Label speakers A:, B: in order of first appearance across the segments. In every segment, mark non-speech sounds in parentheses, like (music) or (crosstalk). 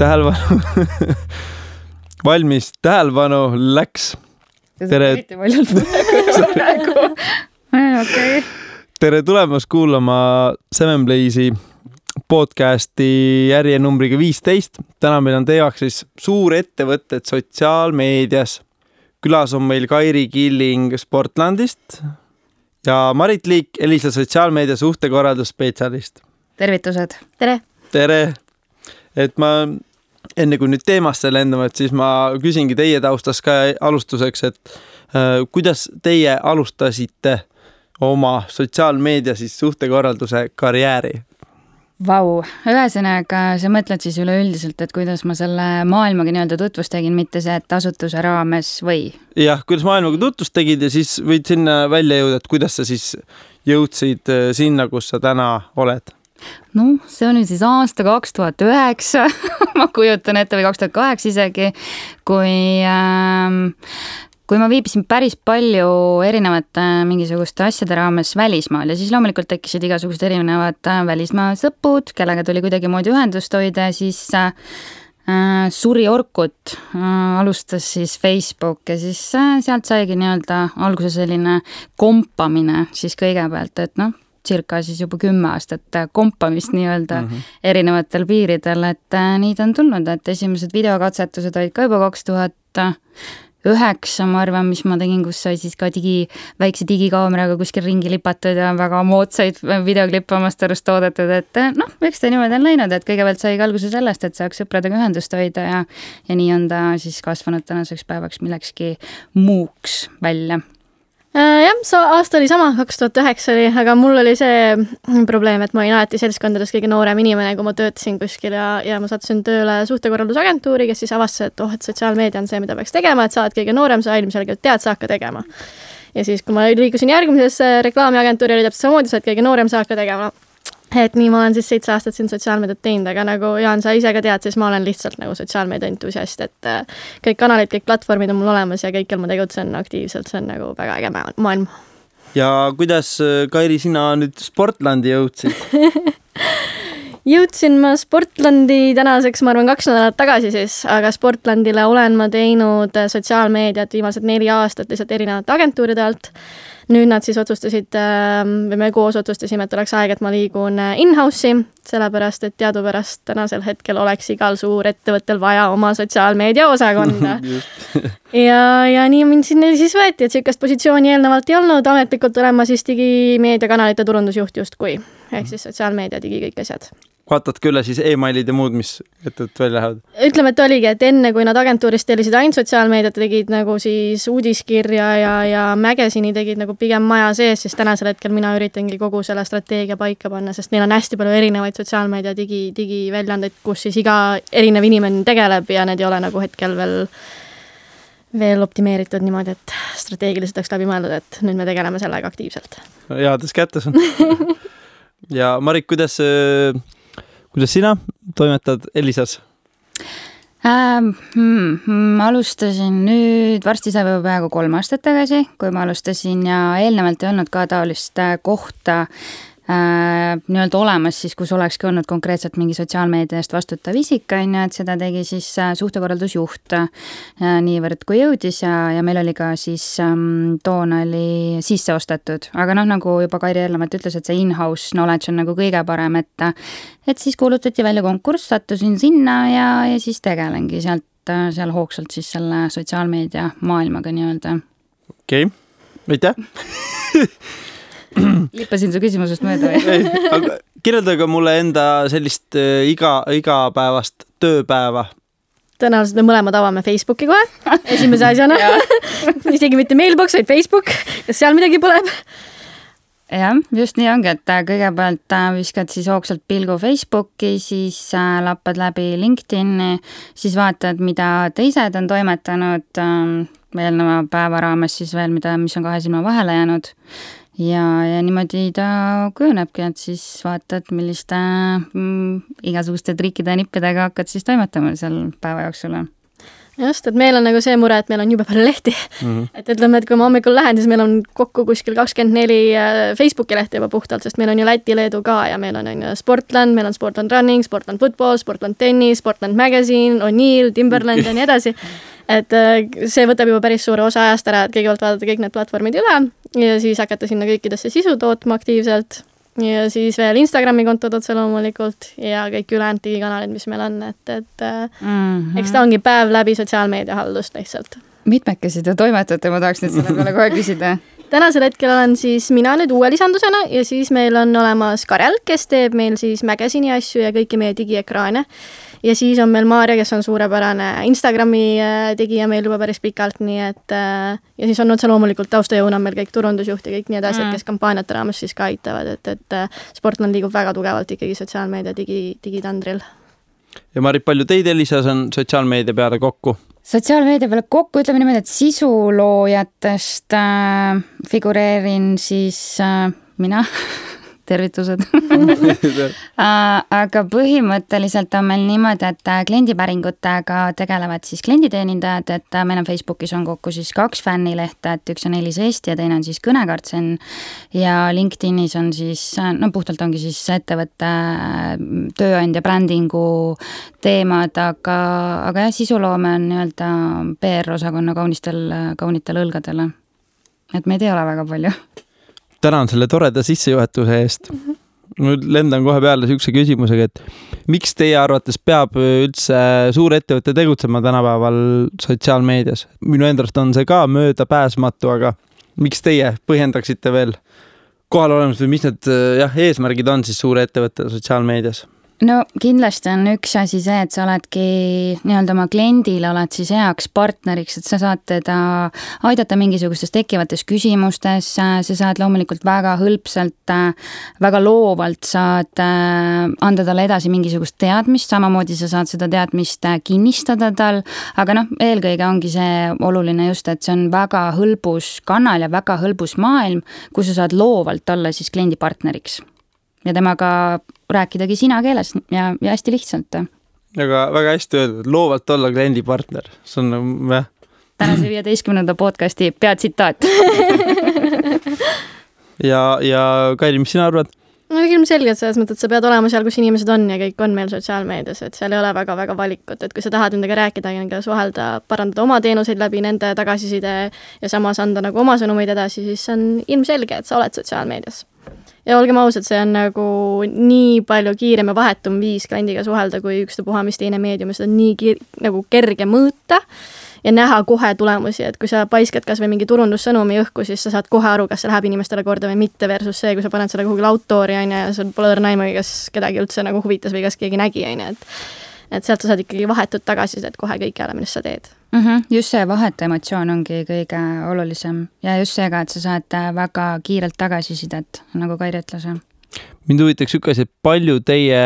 A: tähelepanu (laughs) valmis, tähelepanu, läks. tere.
B: eriti valjult praegu. (laughs) okei.
A: tere tulemast kuulama Seven Blaze'i podcasti järjenumbriga viisteist. täna meil on teemaks siis suurettevõtted sotsiaalmeedias. külas on meil Kairi Killing Sportlandist ja Marit Liik, Elisa sotsiaalmeedia suhtekorraldusspetsialist.
B: tervitused.
C: tere.
A: tere. et ma enne kui nüüd teemasse lendame, et siis ma küsingi teie taustast ka alustuseks, et äh, kuidas teie alustasite oma sotsiaalmeedia siis suhtekorralduse karjääri?
B: Vau, ühesõnaga sa mõtled siis üleüldiselt, et kuidas ma selle maailmaga nii-öelda tutvust tegin, mitte see, et asutuse raames või?
A: jah, kuidas maailmaga tutvust tegid ja siis võid sinna välja jõuda, et kuidas sa siis jõudsid äh, sinna, kus sa täna oled
B: noh, see oli siis aasta kaks tuhat üheksa. (laughs) Ma kujutan ette, või kaks tuhat kaheksa isegi, kui ähm, kui ma viibisin päris palju erinevate mingisuguste asjade raames välismaal. Ja siis loomulikult tekkisid igasugused erinevad äh, välismaa sõpud, kellega tuli kuidagimoodi ühendust hoida ja siis äh, Suri Orkut äh, alustas siis Facebook ja siis äh, sealt saigi nii-öelda alguse selline kompamine siis kõigepealt, et noh circa siis juba kümme aastat kompamist nii-öelda mm -hmm. erinevatel piiridel, et äh, nii ta on tulnud, et esimesed videokatsetused olid ka juba kaks tuhat üheksa, ma arvan, mis ma tegin, kus sai siis ka digi, väikse digikaameraga kuskil ringi lipatud ja väga moodsaid videoklippe omast arust toodetud, et äh, noh, eks ta niimoodi on läinud, et kõigepealt saigi alguse sellest, et saaks sõpradega ühendust hoida ja ja nii on ta siis kasvanud tänaseks päevaks millekski muuks välja
C: Äh, jah, see aasta oli sama, kaks tuhat üheksa oli, aga mul oli see probleem, et ma olin alati seltskondades kõige noorem inimene, kui ma töötasin kuskil ja, ja ma sattusin tööle suhtekorraldusagentuuri, kes siis avastas, et oh, et sotsiaalmeedia on see, mida peaks tegema, et sa oled kõige noorem, sa ilmselgelt tead, sa hakka tegema. ja siis, kui ma liigusin järgmisesse reklaamiagentuuri, oli täpselt samamoodi, sa oled kõige noorem, sa hakka tegema et nii ma olen siis seitse aastat siin sotsiaalmeediat teinud, aga nagu Jaan, sa ise ka tead, siis ma olen lihtsalt nagu sotsiaalmeedia entusiast, et äh, kõik kanalid, kõik platvormid on mul olemas ja kõikjal ma tegutsen aktiivselt, see on nagu väga äge maailm.
A: ja kuidas, äh, Kairi, sina nüüd Sportlandi jõudsid (laughs)
C: jõudsin ma Sportlandi tänaseks, ma arvan, kaks nädalat tagasi siis, aga Sportlandile olen ma teinud sotsiaalmeediat viimased neli aastat lihtsalt erinevate agentuuride alt nüüd nad siis otsustasid ähm, või me koos otsustasime, et oleks aeg, et ma liigun äh, in-house'i, sellepärast et teadupärast tänasel hetkel oleks igal suurettevõttel vaja oma sotsiaalmeedia osakonda. (laughs) (laughs) Ja, ja nii mind sinna siis võeti, et niisugust positsiooni eelnevalt ei olnud, ametlikult olen ma siis digimeediakanalite turundusjuht justkui, ehk siis sotsiaalmeedia digi kõik asjad
A: vaatadki üle siis emailid ja muud, mis ettevõtted välja lähevad?
C: ütleme, et oligi, et enne, kui nad agentuurist tellisid ainult sotsiaalmeediat, tegid nagu siis uudiskirja ja, ja Magazine'i tegid nagu pigem maja sees, siis tänasel hetkel mina üritangi kogu selle strateegia paika panna, sest neil on hästi palju erinevaid sotsiaalmeedia digi, digiväljaandeid, kus siis iga erinev inimene tegeleb ja need ei ole nagu hetkel veel veel optimeeritud niimoodi, et strateegiliselt oleks läbi mõeldud, et nüüd me tegeleme sellega aktiivselt.
A: heades kätes on (laughs) ja Marik, kuidas äh kuidas sina toimetad Elisas
B: ähm,? Hmm, ma alustasin nüüd, varsti saab juba peaaegu kolm aastat tagasi, kui ma alustasin ja eelnevalt ei olnud ka taolist äh, kohta nii-öelda olemas siis, kus olekski olnud konkreetselt mingi sotsiaalmeedia eest vastutav isik, on ju, et seda tegi siis äh, suhtekorraldusjuht äh, niivõrd kui jõudis ja, ja meil oli ka siis ähm, toona oli sisse ostetud, aga noh, nagu juba Kairi eelnevalt ütles, et see in-house knowledge on nagu kõige parem, et et siis kuulutati välja konkurss, sattusin sinna ja, ja siis tegelengi sealt, äh, seal hoogsalt siis selle sotsiaalmeedia maailmaga nii-öelda.
A: okei okay., aitäh (laughs) (clears throat)
B: lippasin su küsimusest mööda või?
A: kirjeldage mulle enda sellist äh, iga, igapäevast tööpäeva.
C: tõenäoliselt me mõlemad avame Facebooki kohe esimese asjana (laughs) isegi mitte Mailbox, vaid Facebook, kas seal midagi põleb?
B: jah, just nii ongi, et äh, kõigepealt äh, viskad siis hoogsalt pilgu Facebooki, siis lappad läbi LinkedIn'i, siis vaatad, mida teised on toimetanud ähm, eelneva päeva raames siis veel, mida, mis on kahe silma vahele jäänud ja, ja niimoodi ta kujunebki, et siis vaatad, milliste mm, igasuguste trikkide ja nippidega hakkad siis toimetama seal päeva jooksul
C: just, et meil on nagu see mure, et meil on jube palju lehti mm. -hmm. (laughs) et ütleme, et kui ma hommikul lähen, siis meil on kokku kuskil kakskümmend neli äh, Facebooki lehte juba puhtalt, sest meil on ju Läti, Leedu ka ja meil on, on ju Sportland, meil on Sportland Running, Sportland Football, Sportland Tennis, Sportland Magazine, O'Neill, Timberland ja nii edasi. (laughs) et äh, see võtab juba päris suure osa ajast ära, et kõigepealt vaadata kõik need platvormid üle ja siis hakata sinna kõikidesse sisu tootma aktiivselt ja siis veel Instagrami kontod otse loomulikult ja kõik ülejäänud digikanalid, mis meil on, et, et mm -hmm. eks ta ongi päev läbi sotsiaalmeedia haldust lihtsalt.
B: mitmekesi te toimetate, ma tahaks nüüd selle peale kohe küsida (laughs)
C: tänasel hetkel olen siis mina nüüd uue lisandusena ja siis meil on olemas Karel, kes teeb meil siis Magazine'i asju ja kõiki meie digiekraane ja siis on meil Maarja, kes on suurepärane Instagrami äh, tegija meil juba päris pikalt, nii et äh, ja siis on otse loomulikult taustajõuna meil kõik turundusjuht ja kõik nii edasi mm., kes kampaaniate raames siis ka aitavad, et, et äh, Sportland liigub väga tugevalt ikkagi sotsiaalmeedia digi, digitandril.
A: ja Marit, palju teid, Elisas, on sotsiaalmeedia peale kokku?
B: sotsiaalmeedia peale kokku, ütleme niimoodi, et sisuloojatest äh, figureerin siis äh, mina (laughs) tervitused (laughs) aga põhimõtteliselt on meil niimoodi, et äh, kliendipäringutega tegelevad siis klienditeenindajad, et äh, meil on Facebookis on kokku siis kaks fännilehte, et üks on Elis Eesti ja teine on siis Kõnekartsen. ja LinkedInis on siis, äh, no puhtalt ongi siis ettevõtte tööandja brändingu teemad, aga, aga jah, sisuloome on nii-öelda PR-osakonna kaunistel, kaunitel õlgadel. et meid ei ole väga palju
A: tänan selle toreda sissejuhatuse eest. nüüd lendan kohe peale niisuguse küsimusega, et miks teie arvates peab üldse suurettevõte tegutsema tänapäeval sotsiaalmeedias? minu enda arust on see ka möödapääsmatu, aga miks teie põhjendaksite veel kohal olemas või mis need jah, eesmärgid on siis suurettevõttel sotsiaalmeedias?
B: No kindlasti on üks asi see, et sa oledki nii-öelda oma kliendile oled siis heaks partneriks, et sa saad teda aidata mingisugustes tekkivates küsimustes, sa saad loomulikult väga hõlpsalt, väga loovalt saad äh, anda talle edasi mingisugust teadmist, samamoodi sa saad seda teadmist äh, kinnistada tal, aga noh, eelkõige ongi see oluline just, et see on väga hõlbus kanal ja väga hõlbus maailm, kus sa saad loovalt olla siis kliendi partneriks. Ja temaga rääkidagi sina keeles ja, ja hästi lihtsalt.
A: aga väga hästi öeldud, loovalt olla kliendipartner, see on nagu jah.
B: tänase viieteistkümnenda podcasti peatsitaat (laughs)
A: ja, ja Kairi, mis sina arvad?
C: no ilmselgelt selles mõttes, et sa pead olema seal, kus inimesed on ja kõik on meil sotsiaalmeedias, et seal ei ole väga-väga valikut, et kui sa tahad nendega rääkida, nendega suhelda, parandada oma teenuseid läbi nende tagasiside ja samas anda nagu oma sõnumeid edasi, siis see on ilmselge, et sa oled sotsiaalmeedias ja olgem ausad, see on nagu nii palju kiirem ja vahetum viis kliendiga suhelda kui ükstapuha mis teine meedium seda on nii kiir-, nagu kerge mõõta ja näha kohe tulemusi, et kui sa paiskad kas või mingi turundussõnumi õhku, siis sa saad kohe aru, kas see läheb inimestele korda või mitte, versus see, kui sa paned selle kuhugi laudtoori, on ju, ja sul pole õrna aimugi, kas kedagi üldse nagu huvitas või kas keegi nägi, on ju, et et sealt sa saad ikkagi vahetut tagasisidet kohe kõigele, millest sa teed
B: mm. -hmm. just see vahetu emotsioon ongi kõige olulisem ja just see ka, et sa saad äh, väga kiirelt tagasisidet, nagu Kairi ütles
A: mind huvitaks niisugune asi, et palju teie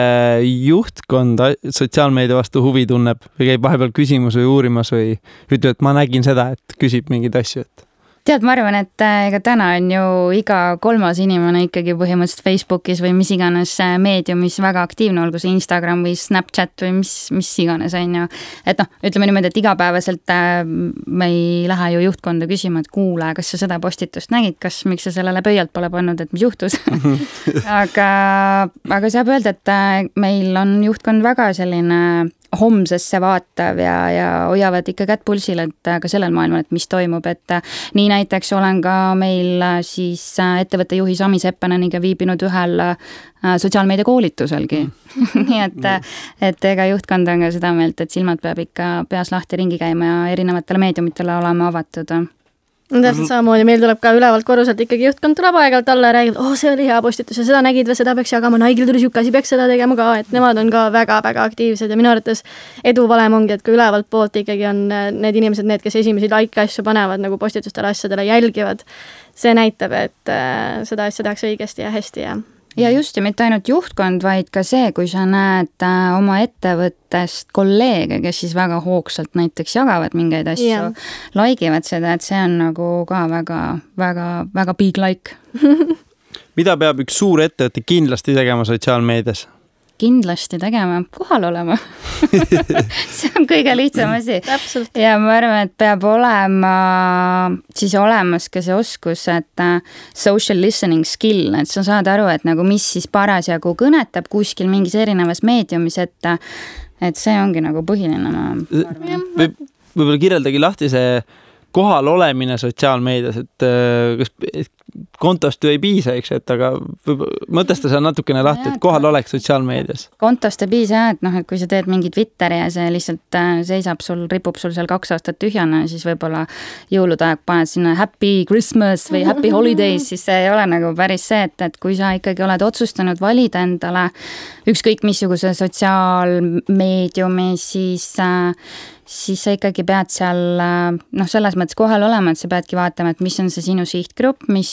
A: juhtkond sotsiaalmeedia vastu huvi tunneb või käib vahepeal küsimus või uurimas või ütleb, et ma nägin seda, et küsib mingeid asju, et
B: tead, ma arvan, et äh, ega täna on ju iga kolmas inimene ikkagi põhimõtteliselt Facebookis või mis iganes äh, meediumis väga aktiivne, olgu see Instagram või Snapchat või mis, mis iganes, on ju. et noh, ütleme niimoodi, et igapäevaselt äh, me ei lähe ju juhtkonda küsima, et kuule, kas sa seda postitust nägid, kas, miks sa sellele pöialt pole pannud, et mis juhtus (laughs) (laughs) aga, aga saab öelda, et meil on juhtkond väga selline homsesse vaatav ja, ja hoiavad ikka kätt pulsil, et ka sellel maailmal, et mis toimub, et nii näiteks olen ka meil siis ettevõtte juhi Sami Seppaneniga viibinud ühel äh, sotsiaalmeedia koolituselgi mm. (laughs) nii et, et ega juhtkond on ka seda meelt, et silmad peab ikka peas lahti ringi käima ja erinevatele meediumitele olema avatud
C: täpselt mhm. samamoodi, meil tuleb ka ülevalt korruselt ikkagi juhtkond tuleb aeg-ajalt alla ja räägib, oo oh, see oli hea postitus ja seda nägid või seda peaks jagama, Naigil tuli sihuke asi, peaks seda tegema ka, et nemad on ka väga-väga aktiivsed ja minu arvates edu valem ongi, et kui ülevalt poolt ikkagi on äh, need inimesed, need, kes esimesi like asju panevad nagu postitustele asjadele, jälgivad, see näitab, et äh, seda asja tehakse õigesti ja hästi ja
B: ja just, ja mitte ainult juhtkond, vaid ka see, kui sa näed äh, oma ettevõttest kolleege, kes siis väga hoogsalt näiteks jagavad mingeid asju yeah., like ivad seda, et see on nagu ka väga, väga, väga big like (laughs) (laughs)
A: mida peab üks suur ettevõte kindlasti tegema sotsiaalmeedias?
B: Kindlasti tegema, kohal olema (laughs) see on kõige lihtsam asi. ja ma arvan, et peab olema siis olemas ka see oskus, et äh, social listening skill, et sa saad aru, et nagu mis siis parasjagu kõnetab kuskil mingis erinevas meediumis, et et see ongi nagu põhiline, ma arvan.
A: võib, võib-olla kirjeldagi lahti see kohal olemine sotsiaalmeedias, et äh, kas kontost ju ei piisa, eks et aga mõtesta seal natukene lahti, et kohal oleks sotsiaalmeedias.
B: kontost ei piisa jah, et noh, et kui sa teed mingi Twitteri ja see lihtsalt äh, seisab sul, ripub sul seal kaks aastat tühjana, siis võib-olla jõulude aeg paned sinna happy Christmas või happy holidays, siis see ei ole nagu päris see, et, et kui sa ikkagi oled otsustanud valida endale ükskõik missuguse sotsiaalmeediumi, siis äh, siis sa ikkagi pead seal noh, selles mõttes kohal olema, et sa peadki vaatama, et mis on see sinu sihtgrupp, mis,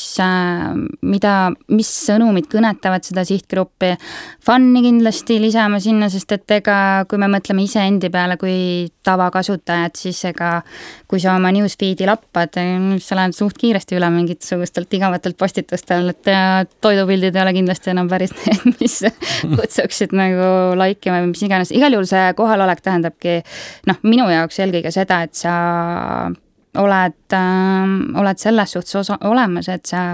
B: mida, mis sõnumid kõnetavad seda sihtgruppi. Fun'i kindlasti lisama sinna, sest et ega kui me mõtleme iseendi peale kui tavakasutajad, siis ega kui sa oma newsfeed'i lappad, sa lähed suht kiiresti üle mingisugustelt igavatelt postitustel, et toidupildid ei ole kindlasti enam päris (laughs) need, mis kutsuksid nagu like ima või mis iganes, igal juhul see kohalolek tähendabki noh, minu minu jaoks eelkõige seda, et sa oled äh,, oled selles suhtes osa, olemas, et sa,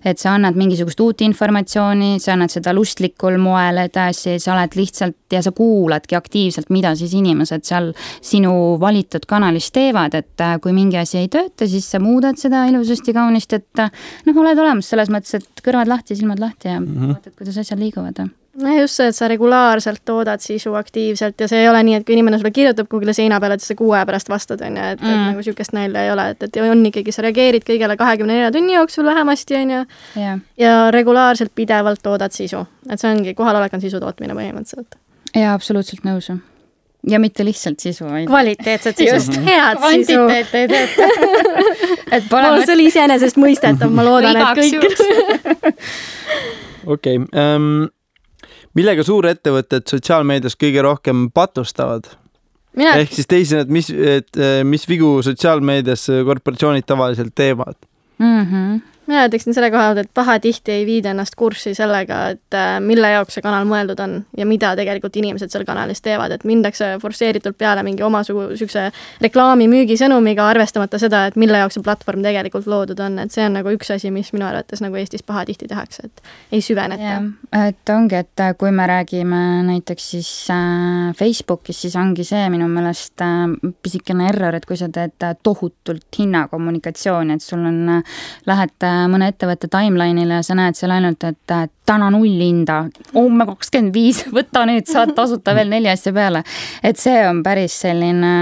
B: et sa annad mingisugust uut informatsiooni, sa annad seda lustlikul moel edasi, sa oled lihtsalt ja sa kuuladki aktiivselt, mida siis inimesed seal sinu valitud kanalis teevad, et äh, kui mingi asi ei tööta, siis sa muudad seda ilusasti, kaunisti, et äh, noh, oled olemas selles mõttes, et kõrvad lahti, silmad lahti ja mm -hmm. vaatad, kuidas asjad liiguvad
C: no just see, et sa regulaarselt toodad sisu aktiivselt ja see ei ole nii, et kui inimene sulle kirjutab kuhugile seina peale, et sa kuu aja pärast vastad, on ju, et, mm. et nagu niisugust nalja ei ole, et, et on ikkagi, sa reageerid kõigele kahekümne nelja tunni jooksul vähemasti, on ju yeah., ja regulaarselt pidevalt toodad sisu. et see ongi, kohalolek on sisu tootmine põhimõtteliselt.
B: jaa, absoluutselt nõus ja mitte lihtsalt sisu, vaid
C: kvaliteetset sisu, (laughs) head sisu.
B: kvantiteet ei tööta (laughs)
C: et pole mõt... see oli iseenesestmõistetav, ma loodan, et kõik (laughs)
A: okei, ähm, millega suurettevõtted sotsiaalmeedias kõige rohkem patustavad? Mina... ehk siis teisisõnu, et mis, et mis vigu sotsiaalmeedias korporatsioonid tavaliselt teevad
C: mm? -hmm mina ütleksin selle koha pealt, et pahatihti ei viida ennast kurssi sellega, et äh, mille jaoks see kanal mõeldud on ja mida tegelikult inimesed seal kanalis teevad, et mindakse forsseeritult peale mingi omasuguse niisuguse reklaami müügisõnumiga, arvestamata seda, et mille jaoks see platvorm tegelikult loodud on, et see on nagu üks asi, mis minu arvates nagu Eestis pahatihti tehakse, et ei süveneta.
B: et ongi, et äh, kui me räägime näiteks siis äh, Facebookis, siis ongi see minu meelest pisikene error, et kui sa teed tohutult hinnakommunikatsiooni, et sul on, lähed mõne ettevõtte timeline'ile ja sa näed seal ainult, et täna null hinda, homme kakskümmend viis, (laughs) võta nüüd, saad tasuta veel neli asja peale. et see on päris selline,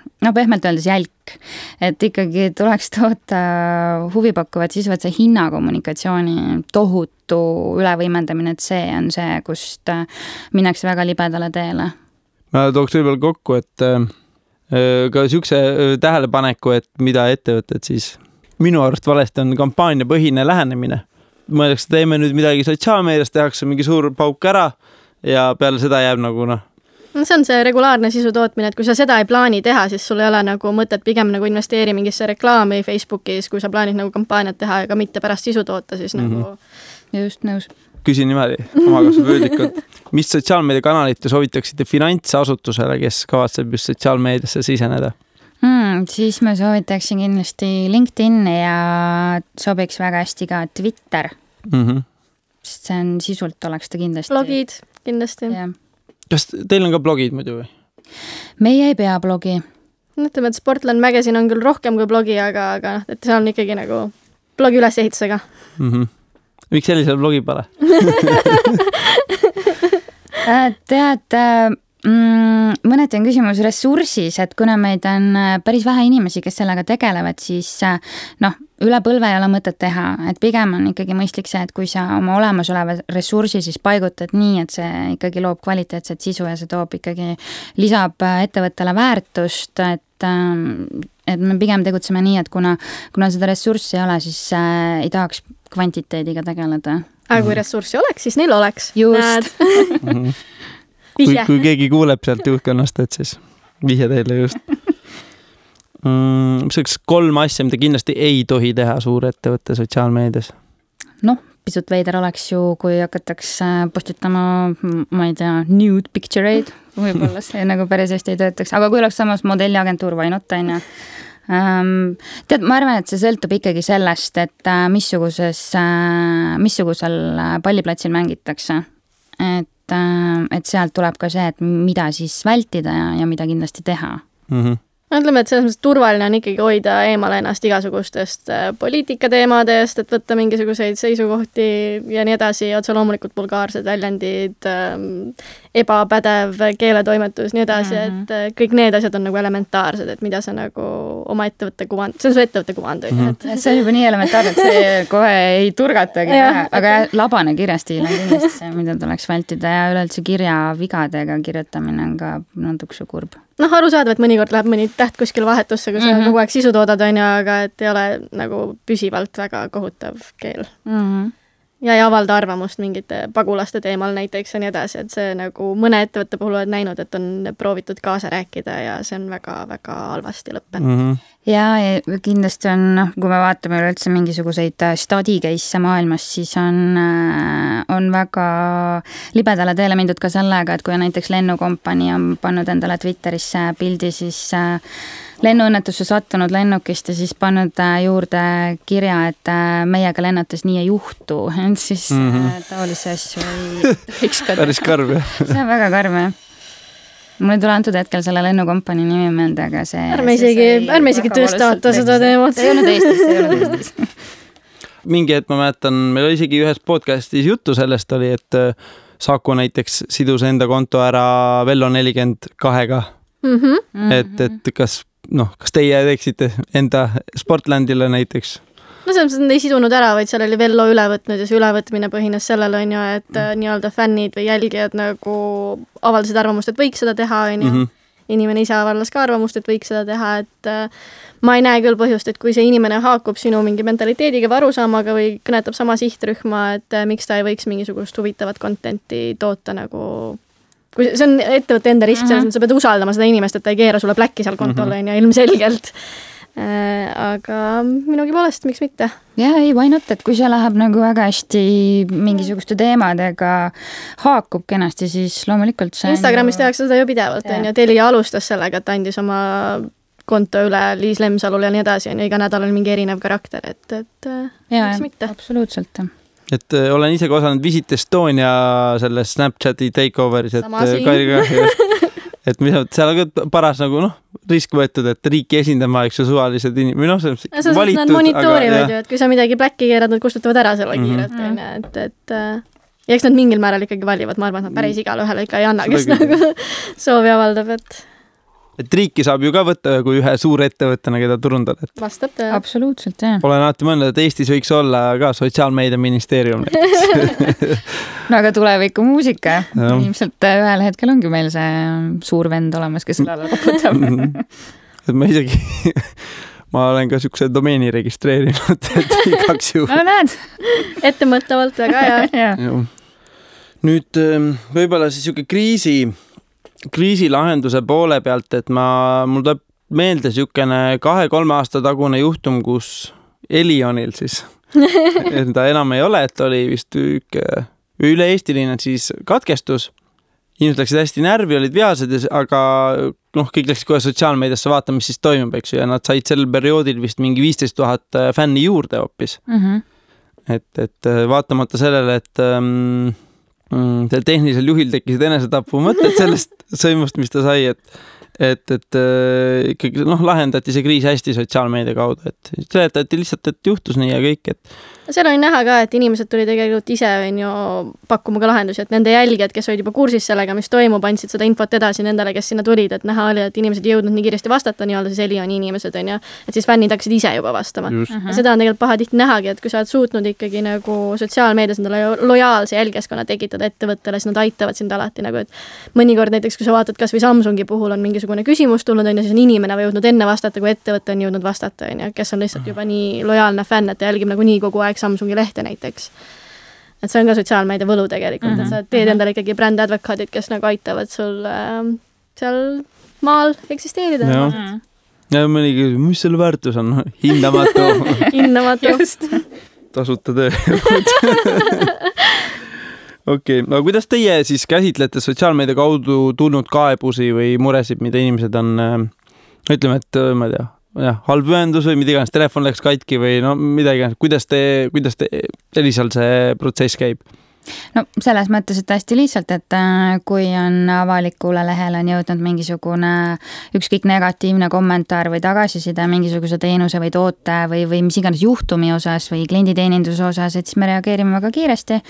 B: no pehmelt öeldes jälk. et ikkagi tuleks toota huvipakkuvat sisu, et see hinnakommunikatsiooni tohutu ülevõimendamine, et see on see, kust minnakse väga libedale teele.
A: ma tooks võib-olla kokku, et äh, ka niisuguse äh, tähelepaneku, et mida ettevõtted siis minu arust valesti on kampaaniapõhine lähenemine. mõeldakse, teeme nüüd midagi sotsiaalmeedias, tehakse mingi suur pauk ära ja peale seda jääb nagu noh
C: no see on see regulaarne sisu tootmine, et kui sa seda ei plaani teha, siis sul ei ole nagu mõtet pigem nagu investeeri mingisse reklaami Facebookis, kui sa plaanid nagu kampaaniat teha, aga mitte pärast sisu toota, siis mm -hmm. nagu
B: just nõus.
A: küsin niimoodi omakasvupüüdlikult, mis sotsiaalmeediakanalit te soovitaksite finantsasutusele, kes kavatseb just sotsiaalmeediasse siseneda?
B: Hmm,? siis ma soovitaksin kindlasti LinkedIn'i ja sobiks väga hästi ka Twitter mm. -hmm. sest see on, sisult oleks ta kindlasti.
C: blogid kindlasti.
A: kas teil on ka blogid muidu või?
B: meie ei pea blogi.
C: no ütleme, et Sportland Magazine on küll rohkem kui blogi, aga, aga noh, et see on ikkagi nagu blogi ülesehitusega mm.
A: -hmm. miks sellisel blogi pole (laughs)
B: äh, tead äh, mm,? mõneti on küsimus ressursis, et kuna meid on äh, päris vähe inimesi, kes sellega tegelevad, siis äh, noh, üle põlve ei ole mõtet teha, et pigem on ikkagi mõistlik see, et kui sa oma olemasoleva ressursi siis paigutad nii, et see ikkagi loob kvaliteetset sisu ja see toob ikkagi, lisab äh, ettevõttele väärtust, et et me pigem tegutseme nii, et kuna, kuna seda ressurssi ei ole, siis äh, ei tahaks kvantiteediga tegeleda.
C: aga kui ressurssi oleks, siis neil oleks.
B: just (laughs)
A: kui, kui keegi kuuleb sealt juhtkonnast, et siis vihje teile just mm,. mis oleks kolm asja, mida kindlasti ei tohi teha suurettevõtte sotsiaalmeedias?
B: noh, pisut veider oleks ju, kui hakataks äh, postitama, ma ei tea, nude picture eid, võib-olla see nagu päris hästi ei töötaks, aga kui oleks samas modelliagentuur, why not, on ju ähm, tead, ma arvan, et see sõltub ikkagi sellest, et äh, missuguses, missugusel palliplatsil mängitakse. et, et sealt tuleb ka see, et mida siis vältida ja, ja mida kindlasti teha mm.
C: -hmm no ütleme, et selles mõttes turvaline on ikkagi hoida eemale ennast igasugustest äh, poliitikateemadest, et võtta mingisuguseid seisukohti ja nii edasi, otse loomulikult vulgaarsed väljendid, ähm, ebapädev keeletoimetus, nii edasi mm, -hmm. et äh, kõik need asjad on nagu elementaarsed, et mida sa nagu oma ettevõtte kuvand, see on su ettevõtte kuvand, on ju,
B: et see on juba nii elementaarne, et see (laughs) kohe ei turgatagi ja, aga et... labane kirjastiil on kindlasti see, mida tuleks vältida ja üleüldse kirjavigadega kirjutamine on ka natukese kurb
C: noh, arusaadav, et mõnikord läheb mõni täht kuskile vahetusse, kui sa mm -hmm. kogu aeg sisu toodad, on ju, aga et ei ole nagu püsivalt väga kohutav keel mm. -hmm ja ei avalda arvamust mingite pagulaste teemal näiteks ja nii edasi, et see nagu mõne ettevõtte puhul oled näinud, et on proovitud kaasa rääkida ja see on väga-väga halvasti lõppenud mm.
B: -hmm. ja, ja kindlasti on, noh, kui me vaatame üleüldse mingisuguseid äh, study case'e maailmas, siis on, äh, on väga libedale teele mindud ka sellega, et kui näiteks lennukompanii on pannud endale Twitterisse pildi, siis äh, lennuõnnetusse sattunud lennukist ja siis pannud äh, juurde kirja, et äh, meiega lennates nii ei juhtu, (laughs) et siis mm -hmm. taolisi asju ei tohiks ka
A: teha. päris karm jah. (laughs)
B: see on väga karm jah mul ei tule antud hetkel selle lennukompanii nimi meelde, aga see.
C: ärme isegi, ärme isegi tõstata seda teemat.
B: ei olnud Eestis, ei olnud (laughs) Eestis
A: mingi hetk ma mäletan, meil oli isegi ühes podcast'is juttu sellest oli, et Saku näiteks sidus enda konto ära Vello nelikümmend kahega mm. -hmm. et, et kas noh, kas teie teeksite enda Sportlandile näiteks?
C: no selles mõttes, et nad ei sidunud ära, vaid seal oli Vello üle võtnud ja see ülevõtmine põhines sellel, on ju, et mm. nii-öelda fännid või jälgijad nagu avaldasid arvamust, et võiks seda teha, on ju. Mhm. inimene ise avaldas ka arvamust, et võiks seda teha, et äh, ma ei näe küll põhjust, et kui see inimene haakub sinu mingi mentaliteediga või arusaamaga või kõnetab sama sihtrühma, et äh, miks ta ei võiks mingisugust huvitavat content'i toota nagu kui see on ettevõtte enda risk, selles mhm. mõttes sa pead usaldama seda inimest, et ta ei keera sulle pläkki seal kontol, mhm. on ju, ilmselgelt äh, aga minugi poolest, miks mitte?
B: jaa, ei, why not, et kui see läheb nagu väga hästi mingisuguste teemadega, haakub kenasti, siis loomulikult see
C: Instagramis on... tehakse seda ju pidevalt, on ju, Telia alustas sellega, et andis oma konto üle Liis Lemsalule ja nii edasi, on ju, iga nädal on mingi erinev karakter, et, et
B: äh, jaa, miks mitte. absoluutselt, jah
A: et äh, olen ise ka osalenud Visit Estonia selles Snapchati takeover'is, et
C: äh, Kairiga (laughs)
A: et mis, seal on ka paras nagu noh, risk võetud, et riiki esindama, eks ju, suvalised inimesed või noh,
C: selles mõttes nad monitoorivad ju, et kui sa midagi pläkki keerad, nad kustutavad ära selle mm -hmm. kiirelt, on ju, et, et äh, ja eks nad mingil määral ikkagi valivad, ma arvan, et nad päris igale ühele ikka ei anna, kes nagu (laughs) soovi avaldab, et
A: et riiki saab ju ka võtta kui ühe suurettevõttena, keda turundada, et.
C: vastab tõele.
B: absoluutselt, jah.
A: olen alati mõelnud, et Eestis võiks olla ka sotsiaalmeediaministeerium (laughs) (laughs)
B: no aga tulevikumuusika, ilmselt äh, ühel hetkel ongi meil see suur vend olemas, kes õlale raputab
A: et ma isegi (laughs) ma olen ka siukse domeeni registreerinud, et igaks juhuks.
B: no näed
C: ettemõtlevalt väga hea
A: nüüd ähm, võib-olla siis sihuke kriisi kriisilahenduse poole pealt, et ma, mul tuleb meelde niisugune kahe-kolme aasta tagune juhtum, kus Elionil siis (laughs) ta enam ei ole, et oli vist üle-eestiline siis katkestus. inimesed läksid hästi närvi, olid vihased, aga noh, kõik läksid kohe sotsiaalmeediasse vaatama, mis siis toimub, eks ju, ja nad said sel perioodil vist mingi viisteist tuhat äh, fänni juurde hoopis mm. -hmm. et, et äh, vaatamata sellele, et ähm, mm,. tehnilisel juhil tekkisid enesetapumõtted sellest sõimust, mis ta sai, et et, et äh, ikkagi noh, lahendati see kriis hästi sotsiaalmeedia kaudu, et seletati lihtsalt, et juhtus nii ja kõik, et
C: seal oli näha ka, et inimesed tulid tegelikult ise, on ju, pakkuma ka lahendusi, et nende jälgijad, kes olid juba kursis sellega, mis toimub, andsid seda infot edasi nendele, kes sinna tulid, et näha oli, et inimesed ei jõudnud nii kiiresti vastata, nii-öelda siis Elioni inimesed, on ju, et siis fännid hakkasid ise juba vastama. seda on tegelikult pahatihti nähagi, et kui sa oled suutnud ikkagi nagu sotsiaalmeedias endale lojaalse jälgijaskonna tekitada ettevõttele, siis nad aitavad sind alati nagu, et mõnikord näiteks, kui sa vaatad kas või Samsungi puhul on mingisugune küsimus tulnud, on ju, siis on inimene jõudnud enne vastata, kui ettevõte on jõudnud vastata, on ju, kes on lihtsalt juba nii lojaalne fänn, et ta jälgib nagunii kogu aeg Samsungi lehte näiteks. et see on ka sotsiaalmeedia võlu tegelikult mm, -hmm. et sa teed mhm. endale ikkagi brändi advokaadid, kes nagu aitavad sul äh, seal maal eksisteerida.
A: ja mõnigi, mis selle väärtus on, (laughs) hindamatu (laughs)
C: hindamatu.
B: just (laughs)
A: tasuta tööjõud okei okay., aga kuidas teie siis käsitlete sotsiaalmeedia kaudu tulnud kaebusi või muresid, mida inimesed on, äh, ütleme, et äh, ma ei tea, jah, halb ühendus või mida iganes, telefon läks katki või no mida iganes, kuidas te, kuidas te, Elisal see protsess käib?
B: No selles mõttes, et hästi lihtsalt, et äh, kui on avalikule lehele on jõudnud mingisugune ükskõik negatiivne kommentaar või tagasiside mingisuguse teenuse või toote või, või mis iganes juhtumi osas või klienditeeninduse osas, et siis me reageerime väga kiiresti.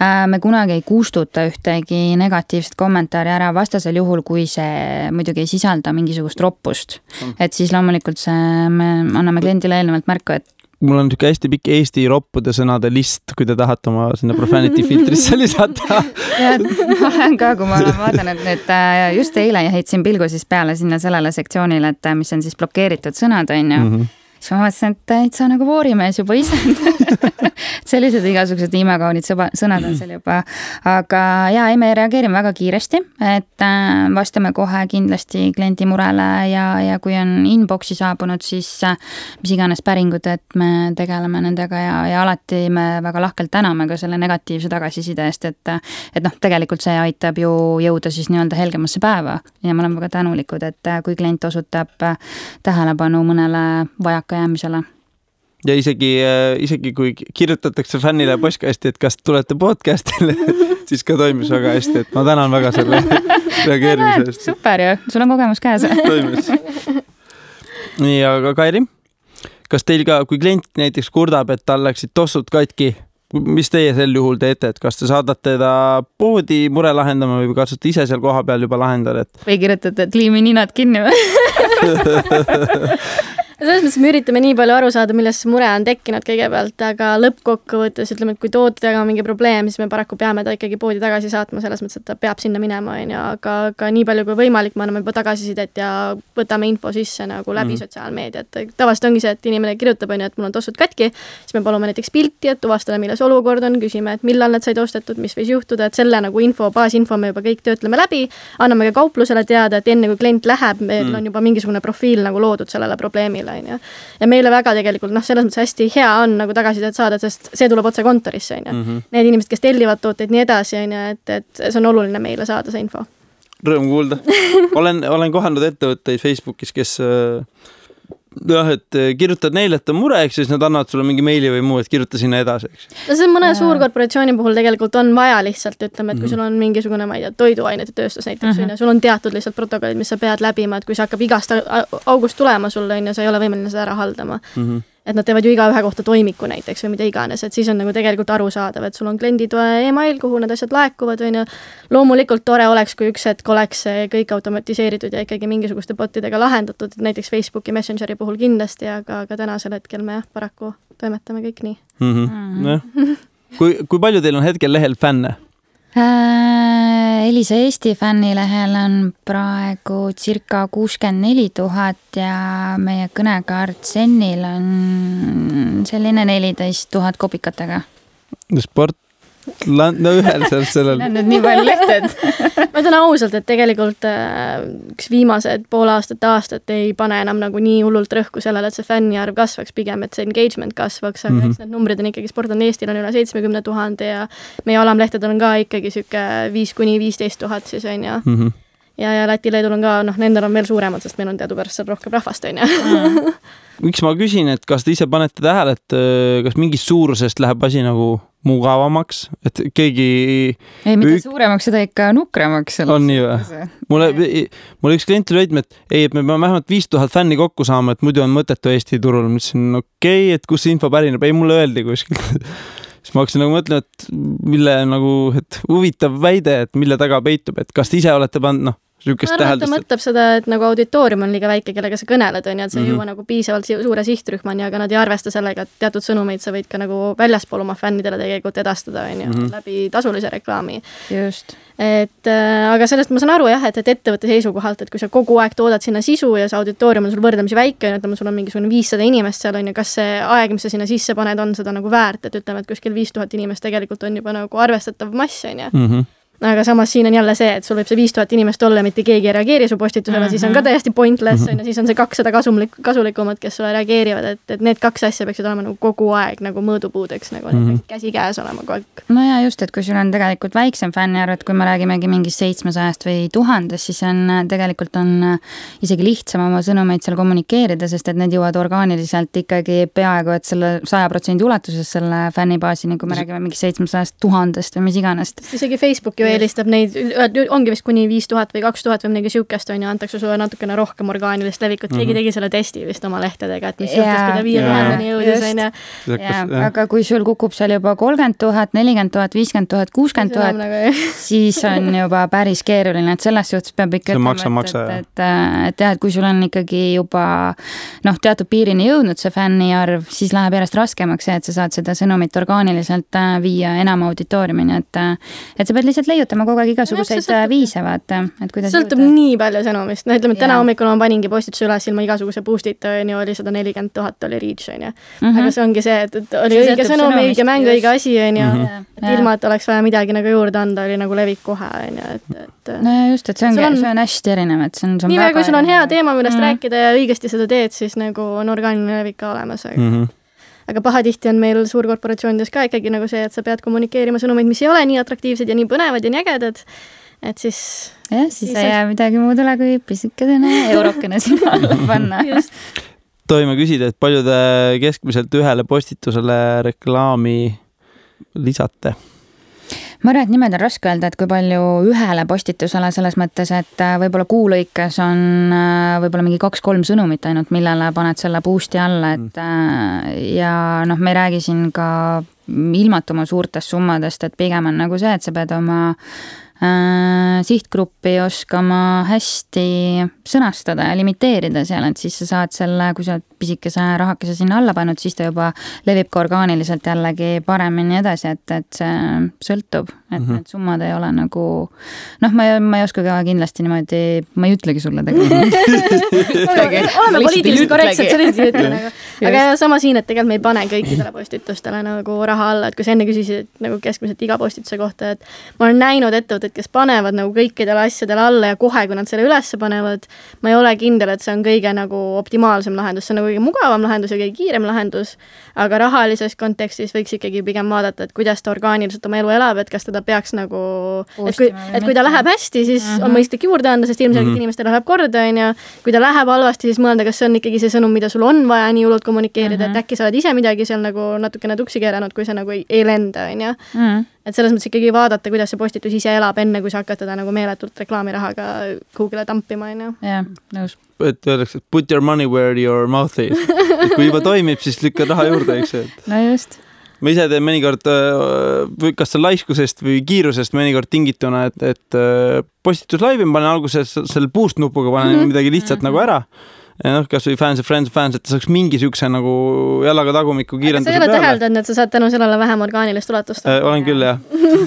B: Äh, me kunagi ei kustuta ühtegi negatiivset kommentaari ära, vastasel juhul, kui see muidugi ei sisalda mingisugust roppust. Mm. et siis loomulikult see, me anname kliendile eelnevalt märku, et
A: mul on niisugune hästi pikk Eesti roppude sõnade list, kui te tahate oma sinna Profanity (laughs) filtrisse lisada.
B: ja ma olen ka, kui ma olen vaadanud nüüd äh, just eile heitsin pilgu siis peale sinna sellele sektsioonile, et äh, mis on siis blokeeritud sõnad, on ju mm. -hmm siis ma mõtlesin, et täitsa nagu voorimees juba ise (laughs) sellised igasugused imekaunid sõba, sõnad on seal juba. aga ja ei, me reageerime väga kiiresti, et äh, vastame kohe kindlasti kliendi murele ja, ja kui on inbox'i saabunud, siis äh, mis iganes päringud, et me tegeleme nendega ja, ja alati me väga lahkelt täname ka selle negatiivse tagasiside eest, et et noh, tegelikult see aitab ju jõuda siis nii-öelda helgemasse päeva ja me oleme väga tänulikud, et äh, kui klient osutab tähelepanu mõnele vajaka vajakajäämisele.
A: ja isegi, äh, isegi kui kirjutatakse fännile postkasti, et kas tulete podcast'ile (laughs) siis ka toimis väga hästi, et ma tänan väga selle (laughs) reageerimise eest.
B: super ju, sul on kogemus käes (laughs)
A: toimis. nii, aga Kairi, kas teil ka, kui klient näiteks kurdab, et tal läksid tossud katki, mis teie sel juhul teete, et kas te saadate ta poodi mure lahendama või katsute ise seal kohapeal juba lahendada, et?
B: või kirjutate, et liimi ninad kinni või
C: selles mõttes me üritame nii palju aru saada, millest see mure on tekkinud kõigepealt, aga lõppkokkuvõttes ütleme, et kui tootjaga on mingi probleem, siis me paraku peame ta ikkagi poodi tagasi saatma, selles mõttes, et ta peab sinna minema, on ju, aga ka nii palju kui võimalik, me anname juba tagasisidet ja võtame info sisse nagu läbi mm. sotsiaalmeedia, et tavaliselt ongi see, et inimene kirjutab, on ju, et mul on tossud katki, siis me palume näiteks pilti, et tuvastada, milles olukord on, küsime, et millal need said ostetud, mis võis juhtuda, et selle nagu info, baasinfo me juba kõik töötleme läbi, anname ka kauplusele teada, et enne kui klient läheb, meil mm. on juba mingisugune profiil nagu loodud sellele probleemile meile, on ju. ja meile väga tegelikult noh, selles mõttes hästi hea on nagu tagasisidet saada, sest see tuleb otse kontorisse, on ju. Mhm. Need inimesed, kes tellivad tooteid, nii edasi, on ju, et, et see on oluline meile saada, see info.
A: Rõõm kuulda (laughs) olen, olen kohanud ettevõtteid Facebookis, kes äh, jah, et eh, kirjutad neile, et on mure, eks siis nad annavad sulle mingi meili või muu, et kirjuta sinna edasi, eks.
C: no see on mõne suurkorporatsiooni puhul tegelikult on vaja lihtsalt, ütleme, et kui mm -hmm. sul on mingisugune, ma ei tea, toiduainete tööstus näiteks mm, on -hmm. ju, sul on teatud lihtsalt protokollid, mis sa pead läbima, et kui see hakkab igast august tulema sulle, on ju, sa ei ole võimeline seda ära haldama mm. -hmm et nad teevad ju igaühe kohta toimiku näiteks või mida iganes, et siis on nagu tegelikult arusaadav, et sul on klienditoe email, kuhu need asjad laekuvad, on ju. loomulikult tore oleks, kui üks hetk oleks see kõik automatiseeritud ja ikkagi mingisuguste bot idega lahendatud, näiteks Facebooki Messengeri puhul kindlasti, aga, aga tänasel hetkel me jah, paraku toimetame kõik nii
A: mm. -hmm. jah, kui, kui palju teil on hetkel lehel fänne?
B: Äh, Elisa Eesti fännilehel on praegu circa kuuskümmend neli tuhat ja meie kõnekaart Zenil on selline neliteist tuhat kopikatega.
A: sport no ühel seal sellel.
B: nüüd nii palju lehted (laughs)
C: ma ütlen ausalt, et tegelikult äh, üks viimased pool aastat, aastat ei pane enam nagu nii hullult rõhku sellele, et see fänni arv kasvaks, pigem et see engagement kasvaks, aga mm -hmm. eks need numbrid on ikkagi, Sport on Eestil on üle seitsmekümne tuhande ja meie alamlehtedel on ka ikkagi sihuke viis kuni viisteist tuhat siis on ju mm. -hmm ja, ja Läti-Leedul on ka, noh, nendel on veel suuremad, sest meil on teadupärast seal rohkem rahvast, on ju. (laughs)
A: miks ma küsin, et kas te ise panete tähele, et äh, kas mingist suurusest läheb asi nagu mugavamaks, et keegi.
B: ei, mitte ük... suuremaks, seda ikka nukramaks.
A: on nii või? mulle, mulle üks klient tuli väitma, et ei, et me peame vähemalt viis tuhat fänni kokku saama, et muidu on mõttetu Eesti turul. ma ütlesin, okei okay,, et kust see info pärineb, ei mulle öeldi kuskilt (laughs) siis ma hakkasin nagu mõtlema, et mille nagu, et huvitav väide, et mille taga peitub, et kas te ise olete pannud, noh, niisugust täheldust.
C: mõtleb seda, et nagu auditoorium on liiga väike, kellega sa kõneled, on ju, et sa ei mm -hmm. jõua nagu piisavalt suure sihtrühmani, aga nad ei arvesta sellega, et teatud sõnumeid sa võid ka nagu väljaspool oma fännidele tegelikult edastada, on ju, mhm. läbi tasulise reklaami.
B: just.
C: et äh, aga sellest ma saan aru jah, et, et ettevõtte seisukohalt, et kui sa kogu aeg toodad sinna sisu ja see auditoorium on sul võrdlemisi väike, on ju, ütleme, sul on mingisugune viissada inimest seal, on ju, kas see aeg, mis sa sinna sisse paned, on seda nagu väärt, et ütleme, et kuskil viis tuhat inimest tegelikult on juba nagu arvestatav mass, on ju
A: mhm
C: aga samas siin on jälle see, et sul võib see viis tuhat inimest olla ja mitte keegi ei reageeri su postitusele mm, -hmm. siis on ka
B: Mhm.
C: täiesti pointless on ju, siis on see kakssada kasumlik, kasulikumat, kes sulle reageerivad, et, et need kaks asja peaksid olema nagu kogu aeg nagu mõõdupuudeks nagu mm
A: Mhm.
C: -hmm. käsikäes olema kogu aeg.
B: no ja just, et kui sul on tegelikult väiksem fänniarv, et kui me räägimegi mingist seitsmesajast või tuhandest, siis on äh, tegelikult on äh, isegi lihtsam oma sõnumeid seal kommunikeerida, sest et need jõuavad orgaaniliselt ikkagi peaaegu et selle saja protsendi ulatuses selle fännibaasini, kui me räägime mingist seitsmesajast tuhandest või mis iganes.
C: isegi Facebook ju eelistab neid, ongi vist kuni viis tuhat või kaks tuhat või midagi siukest on ju, antakse sulle natukene rohkem orgaanilist levikut. Mm, -hmm. keegi tegi selle testi vist oma lehtedega, et mis
B: Jaa.
C: juhtus, kui ta viie tuhandeni jõudis on ju.
B: aga kui sul kukub seal juba kolmkümmend tuhat, nelikümmend tuhat, viiskümmend tuhat, kuuskümmend tuhat,
C: nagu
B: siis on juba päris keeruline, et selles suhtes peab ikka ütlema, et,
A: maksa,
B: et, et, et, et jah, et kui sul on ikkagi juba noh, teatud piirini jõudnud see fänniarv, siis läheb järjest raskemaks see, et sa saad seda sõnumit orgaaniliselt äh, viia enama auditooriumini, et äh, et sa pead lihtsalt leiutama kogu aeg igasuguseid
C: see sõltub-
B: äh, viise, vaata, et kuidas
C: sõltub nii palju sõnumist, no ütleme, et täna hommikul ma paningi postituse üles ilma igasuguse boost'ita on ju, oli sada nelikümmend tuhat oli reach on ju.
B: Mhm.
C: aga see ongi see, et, et oli
B: See
C: õige sõnum, õige mäng, õige asi on ju.
B: Mhm.
C: et ilma, et oleks vaja midagi nagu juurde anda, oli nagu levik kohe on ju, et, et.
B: no ja just, et see ongi
C: on-
B: see on hästi erinev, et see on, see on
C: niipea,
B: väga
C: kui sul on hea teema, millest
B: Mhm.
C: mm. rääkida ja õigesti seda teed, siis nagu on orgaaniline levik ka olemas, aga mm.
A: -hmm.
C: Aga pahatihti on meil suurkorporatsioonides ka ikkagi nagu see, et sa pead kommunikeerima sõnumeid, mis ei ole nii atraktiivsed ja nii põnevad ja nii ägedad. et siis
B: jah, siis ei jää midagi muud üle, kui pisikene (laughs) eurokene sinna alla (laughs) panna.
A: tohime küsida, et palju te keskmiselt ühele postitusele reklaami lisate?
B: Ma arvan, et niimoodi on raske öelda, et kui palju ühele postitusele selles mõttes, et äh, võib-olla kuu lõikes on äh, võib-olla mingi kaks-kolm sõnumit ainult, millele paned selle boost'i alla, et äh, ja noh, me ei räägi siin ka ilmatuma suurtest summadest, et pigem on nagu see, et sa pead oma sihtgruppi oskama hästi sõnastada ja limiteerida seal, et siis sa saad selle, kui sa oled pisikese rahakese sinna alla pannud, siis ta juba levib ka orgaaniliselt jällegi paremini edasi, et, et see sõltub, et mm. -hmm. need summad ei ole nagu noh, ma ei, ma ei oska ka kindlasti niimoodi, ma ei ütlegi sulle tegelikult (laughs)
C: oleme poliitiliselt korrektsed, üldse ei ütle nagu. aga sama siin, et tegelikult me ei pane kõikidele postitustele nagu raha alla, et kui sa enne küsisid et nagu keskmiselt iga postituse kohta, et ma olen näinud ettevõtteid, kes panevad nagu kõikidele asjadele alla ja kohe, kui nad selle ülesse panevad, ma ei ole kindel, et see on kõige nagu optimaalsem lahendus, see on nagu kõige mugavam lahendus ja kõige kiirem lahendus, aga rahalises kontekstis võiks ikkagi pigem vaadata, et kuidas ta orgaaniliselt oma elu elab, et kas teda peaks nagu, et kui, et kui ta läheb hästi, siis mm -hmm. on
B: Mhm.
C: mõistlik juurde anda, sest ilmselgelt mm
A: Mhm.
C: -hmm. inimestele läheb korda, on ju. kui ta läheb halvasti, siis mõelda, kas see on ikkagi see sõnum, mida sul on vaja nii hullult kommunikeerida mm, -hmm.
B: Mhm.
C: et äkki sa oled ise midagi seal nagu natukene tuksi keeranud, kui see nagu ei, ei lenda, on ju. Et selles mõttes ikkagi vaadata, kuidas see postitus ise elab, enne kui sa hakkad teda nagu meeletult reklaamirahaga kuhugile tampima, on ju.
B: jah, nõus.
A: et öeldakse, et put your money where your mouth is. et kui juba toimib, siis lükka raha juurde, eks ju, et
B: no just.
A: ma ise teen mõnikord, või kas see laiskusest või kiirusest mõnikord tingituna, et, et äh, postitus laivi, ma panen alguses selle boost nupuga panen mm. -hmm. midagi lihtsalt mm -hmm. nagu ära. Noh, kasvõi fans of friends fans, et ta saaks mingi siukse nagu jalaga tagumiku
C: sa
A: kiirenduse
C: ei ole
A: peale.
C: täheldanud, et sa saad tänu sellele vähem orgaanilist ulatust
A: Äh, olen küll jah,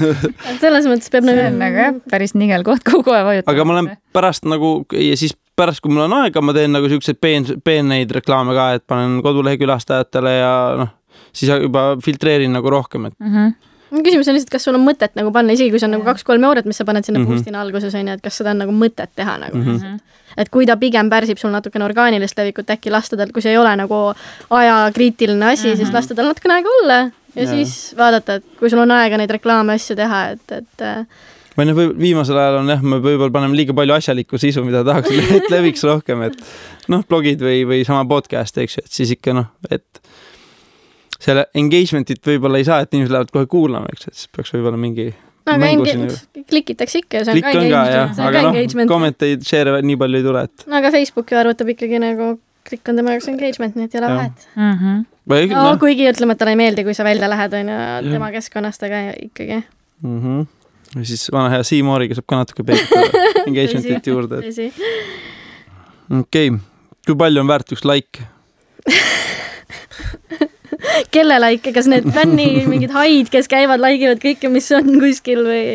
A: (laughs)
C: et selles mõttes peab
B: see on nagu jah, päris nigel koht, kuhu kohe vajutama.
A: aga ma olen pärast nagu ja siis pärast, kui mul on aega, ma teen nagu siukseid peen, peeneid reklaame ka, et panen kodulehe külastajatele ja noh, siis juba filtreerin nagu rohkem, et
B: mm. -hmm.
C: Küsimus on lihtsalt, kas sul on mõtet nagu panna, isegi kui see on nagu kaks-kolm eurot, mis sa paned sinna
A: Mhm.
C: mm -hmm. boost'ina alguses on ju, et kas seda on nagu mõtet teha nagu
A: Mhm.
C: mm. -hmm. et kui ta pigem pärsib sul natukene orgaanilist levikut, äkki lasta tal, kui see ei ole nagu ajakriitiline asi mm, -hmm. siis lasta tal natukene aega olla ja
A: Jaa.
C: siis vaadata, et kui sul on aega neid reklaame asju teha, et, et äh,
A: noh, võib viimasel ajal on jah, me võib-olla paneme liiga palju asjalikku sisu, mida tahaks, et (laughs) leviks rohkem, et noh, blogid või, või sama podcast, eks ju, et siis ikka noh, et selle engagement'it võib-olla ei saa, et inimesed lähevad kohe kuulama, eks et siis peaks võib-olla mingi
C: no aga
A: mängu
C: enga-
A: sinna-
C: klikitakse ikka ja see on
A: klikk
C: ka engagement,
A: aga noh,
C: engagement.
A: kommenteid, share'e nii palju ei tule, et
C: no aga Facebook ju arvutab ikkagi nagu, klikk on tema jaoks engagement, nii et ei ole vahet.
B: Mm -hmm.
A: või
C: no
A: noh
C: kuigi ütleme, et talle ei meeldi, kui sa välja lähed, on ju, tema keskkonnast, aga ikkagi.
A: mm -hmm. või siis vana hea Seymouriga saab ka natuke peegeldada (laughs) engagement'it juurde, et okei okay. kui palju on väärt üks like? (laughs)
C: kelle like, kas need fänni (laughs) mingid haid, kes käivad, like ivad kõike, mis on kuskil või?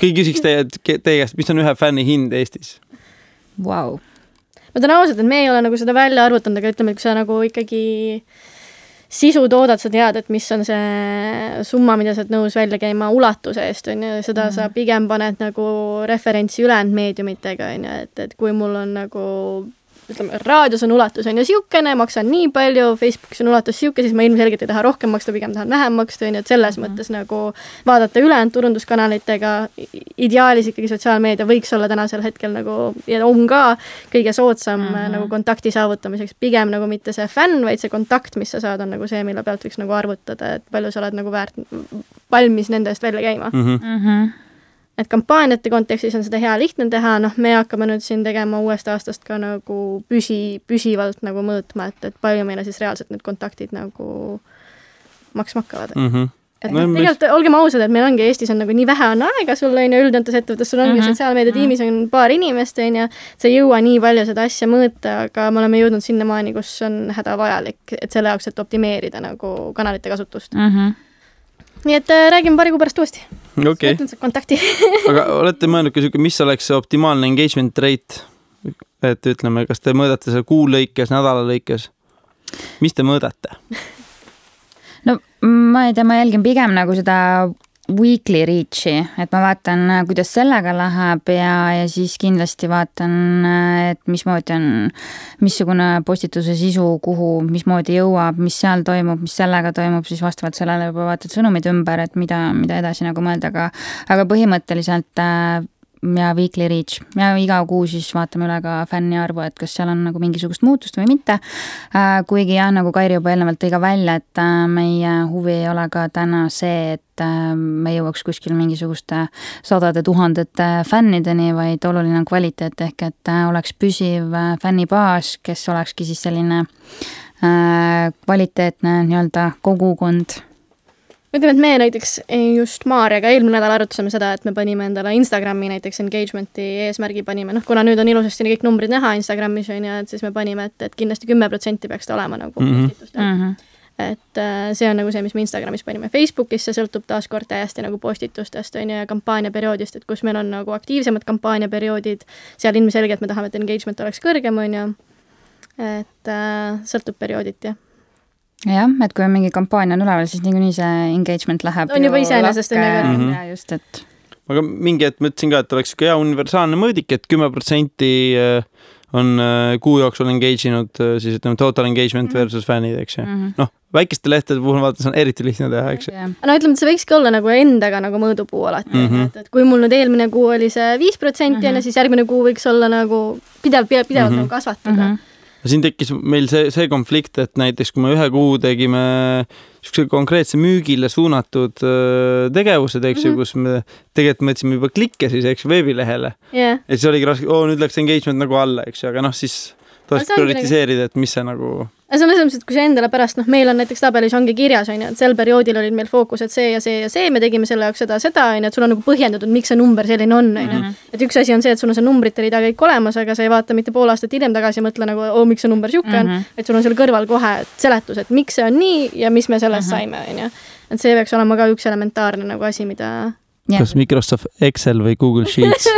A: keegi küsiks teie, teie käest, mis on ühe fänni hind Eestis?
B: Vau.
C: ma ütlen ausalt, et me ei ole nagu seda välja arvutanud, aga ütleme, et kui sa nagu ikkagi sisu toodad, sa tead, et mis on see summa, mida sa oled nõus välja käima ulatuse eest, on ju, seda mm. sa pigem paned nagu referentsi ülejäänud meediumitega, on ju, et, et kui mul on nagu ütleme, raadios on ulatus on ju niisugune, maksan nii palju, Facebookis on ulatus niisugune, siis ma ilmselgelt ei taha rohkem maksta, pigem tahan vähem maksta, on ju, et selles mm -hmm. mõttes nagu vaadata ülejäänud turunduskanalitega, ideaalis ikkagi sotsiaalmeedia võiks olla tänasel hetkel nagu ja on ka kõige soodsam mm -hmm. nagu kontakti saavutamiseks, pigem nagu mitte see fänn, vaid see kontakt, mis sa saad, on nagu see, mille pealt võiks nagu arvutada, et palju sa oled nagu väärt, valmis nende eest välja käima mm. -hmm. Mm -hmm et kampaaniate kontekstis on seda hea lihtne teha, noh, me hakkame nüüd siin tegema uuest aastast ka nagu püsi, püsivalt nagu mõõtma, et, et palju meile siis reaalselt need kontaktid nagu maksma hakkavad mm. -hmm et no, tegelikult mis... olgem ausad, et meil ongi Eestis on nagu nii vähe on aega sul on ju, üldjoontes ettevõttes sul ongi mm -hmm. sotsiaalmeedia mhm. on paar inimest, on ju, sa ei jõua nii palju seda asja mõõta, aga me oleme jõudnud sinnamaani, kus on hädavajalik, et selle jaoks, et optimeerida nagu kanalite kasutust mm. -hmm nii et äh, räägime paari kuu pärast uuesti.
A: Okay..
C: kontakti (laughs)
A: aga olete mõelnud ka sihuke, mis oleks see optimaalne engagement rate? et ütleme, kas te mõõdate seda kuu lõikes, nädala lõikes? mis te mõõdate? (laughs)
B: no ma ei tea, ma jälgin pigem nagu seda weekly reach'i, et ma vaatan, kuidas sellega läheb ja, ja siis kindlasti vaatan, et mismoodi on, missugune postituse sisu, kuhu, mismoodi jõuab, mis seal toimub, mis sellega toimub, siis vastavalt sellele juba vaatad sõnumid ümber, et mida, mida edasi nagu mõelda, aga aga põhimõtteliselt äh, ja Weekly Reach ja iga kuu siis vaatame üle ka fänni arvu, et kas seal on nagu mingisugust muutust või mitte. Äh, kuigi jah, nagu Kairi juba eelnevalt tõi ka välja, et äh, meie huvi ei ole ka täna see, et äh, me jõuaks kuskil mingisuguste sadade tuhandete fännideni, vaid oluline on kvaliteet ehk et oleks püsiv fännibaas, kes olekski siis selline kvaliteetne nii-öelda kogukond
C: ütleme, et me näiteks just Maarjaga eelmine nädal arutasime seda, et me panime endale Instagrami näiteks engagement'i eesmärgi panime, noh, kuna nüüd on ilusasti kõik numbrid näha Instagramis on ju, et siis me panime, et, et kindlasti kümme protsenti peaks ta olema nagu mm -hmm. mm. -hmm et äh, see on nagu see, mis me Instagramis panime. Facebookis see sõltub taaskord täiesti nagu postitustest on ju ja kampaaniaperioodist, et kus meil on nagu aktiivsemad kampaaniaperioodid, seal ilmselgelt me tahame, et engagement oleks kõrgem, on ju. et äh, sõltub periooditi, jah
B: et kui on mingi kampaania on üleval, siis niikuinii see engagement läheb
C: on juba iseenesest on ju
B: mm -hmm. ja just, et
A: aga mingi hetk mõtlesin ka, et oleks sihuke hea universaalne mõõdik, et kümme protsenti äh, on äh, kuu jooksul engage inud äh, siis ütleme total engagement mhm. versus fännid, eks ju mm -hmm.. noh, väikeste lehtede puhul vaata, see on eriti lihtne teha, eks ju
C: yeah.. no ütleme, et see võikski olla nagu endaga nagu mõõdupuu alati mm, -hmm. et, et kui mul nüüd eelmine kuu oli see viis protsenti on ju, mhm. siis järgmine kuu võiks olla nagu pidev, pidevalt mm -hmm. nagu kasvatada mm. -hmm
A: siin tekkis meil see, see konflikt, et näiteks kui me ühe kuu tegime niisuguse konkreetse müügile suunatud tegevused, eks ju mm -hmm., kus me tegelikult mõtlesime juba klikke siis, eks ju, veebilehele
C: yeah..
A: ja siis oligi raske, oo nüüd läks engagement nagu alla, eks ju, aga noh, siis tuleks prioritiseerida, et mis see nagu
C: selles mõttes, et kui sa endale pärast, noh, meil on näiteks tabelis ongi kirjas, on ju, et sel perioodil olid meil fookused see ja see ja see, me tegime selle jaoks seda, seda, on ju, et sul on nagu põhjendatud, miks see number selline on, on ju. Mhm. et üks asi on see, et sul on see numbrite rida kõik olemas, aga sa ei vaata mitte pool aastat hiljem tagasi ja mõtle nagu, oo, miks see number sihuke on mm, -hmm. et sul on seal kõrval kohe seletus, et miks see on nii ja mis me sellest mm -hmm. saime, on ju. et see peaks olema ka üks elementaarne nagu asi, mida.
A: Kas Microsoft Excel või Google Sheets? (laughs)